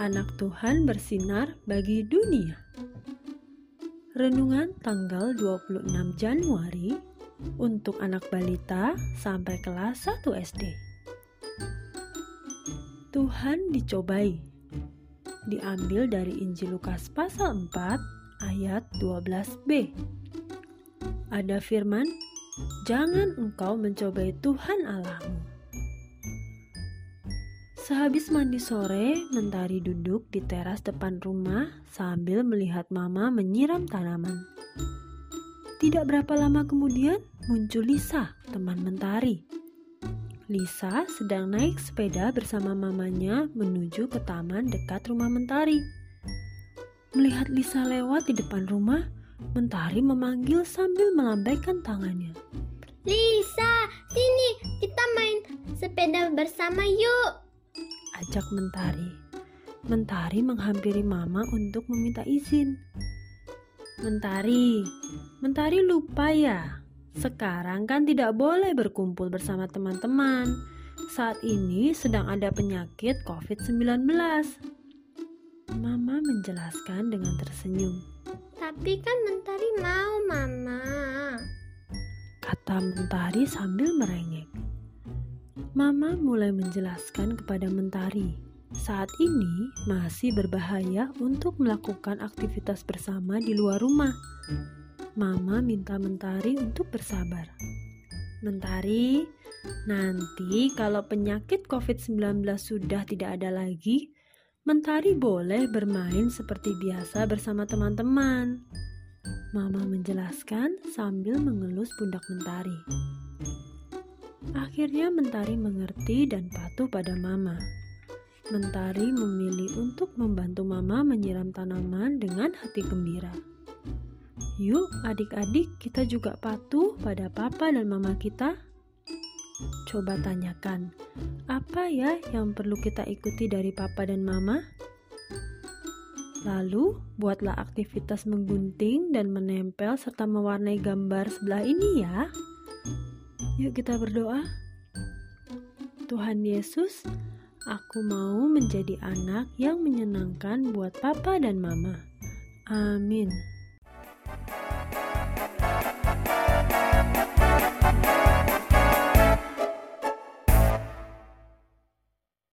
anak Tuhan bersinar bagi dunia. Renungan tanggal 26 Januari untuk anak balita sampai kelas 1 SD. Tuhan dicobai. Diambil dari Injil Lukas pasal 4 ayat 12b. Ada firman, "Jangan engkau mencobai Tuhan Allahmu." Sehabis mandi sore, Mentari duduk di teras depan rumah sambil melihat Mama menyiram tanaman. Tidak berapa lama kemudian muncul Lisa, teman Mentari. Lisa sedang naik sepeda bersama mamanya menuju ke taman dekat rumah Mentari. Melihat Lisa lewat di depan rumah, Mentari memanggil sambil melambaikan tangannya. Lisa, sini kita main sepeda bersama yuk ajak Mentari. Mentari menghampiri Mama untuk meminta izin. Mentari, Mentari lupa ya. Sekarang kan tidak boleh berkumpul bersama teman-teman. Saat ini sedang ada penyakit COVID-19. Mama menjelaskan dengan tersenyum. Tapi kan Mentari mau, Mama. Kata Mentari sambil merengek. Mama mulai menjelaskan kepada Mentari, saat ini masih berbahaya untuk melakukan aktivitas bersama di luar rumah. Mama minta Mentari untuk bersabar. Mentari, nanti kalau penyakit COVID-19 sudah tidak ada lagi, Mentari boleh bermain seperti biasa bersama teman-teman. Mama menjelaskan sambil mengelus pundak Mentari. Akhirnya Mentari mengerti dan patuh pada Mama. Mentari memilih untuk membantu Mama menyiram tanaman dengan hati gembira. Yuk adik-adik kita juga patuh pada papa dan mama kita. Coba tanyakan, apa ya yang perlu kita ikuti dari papa dan mama? Lalu, buatlah aktivitas menggunting dan menempel serta mewarnai gambar sebelah ini ya. Yuk kita berdoa. Tuhan Yesus, aku mau menjadi anak yang menyenangkan buat papa dan mama. Amin.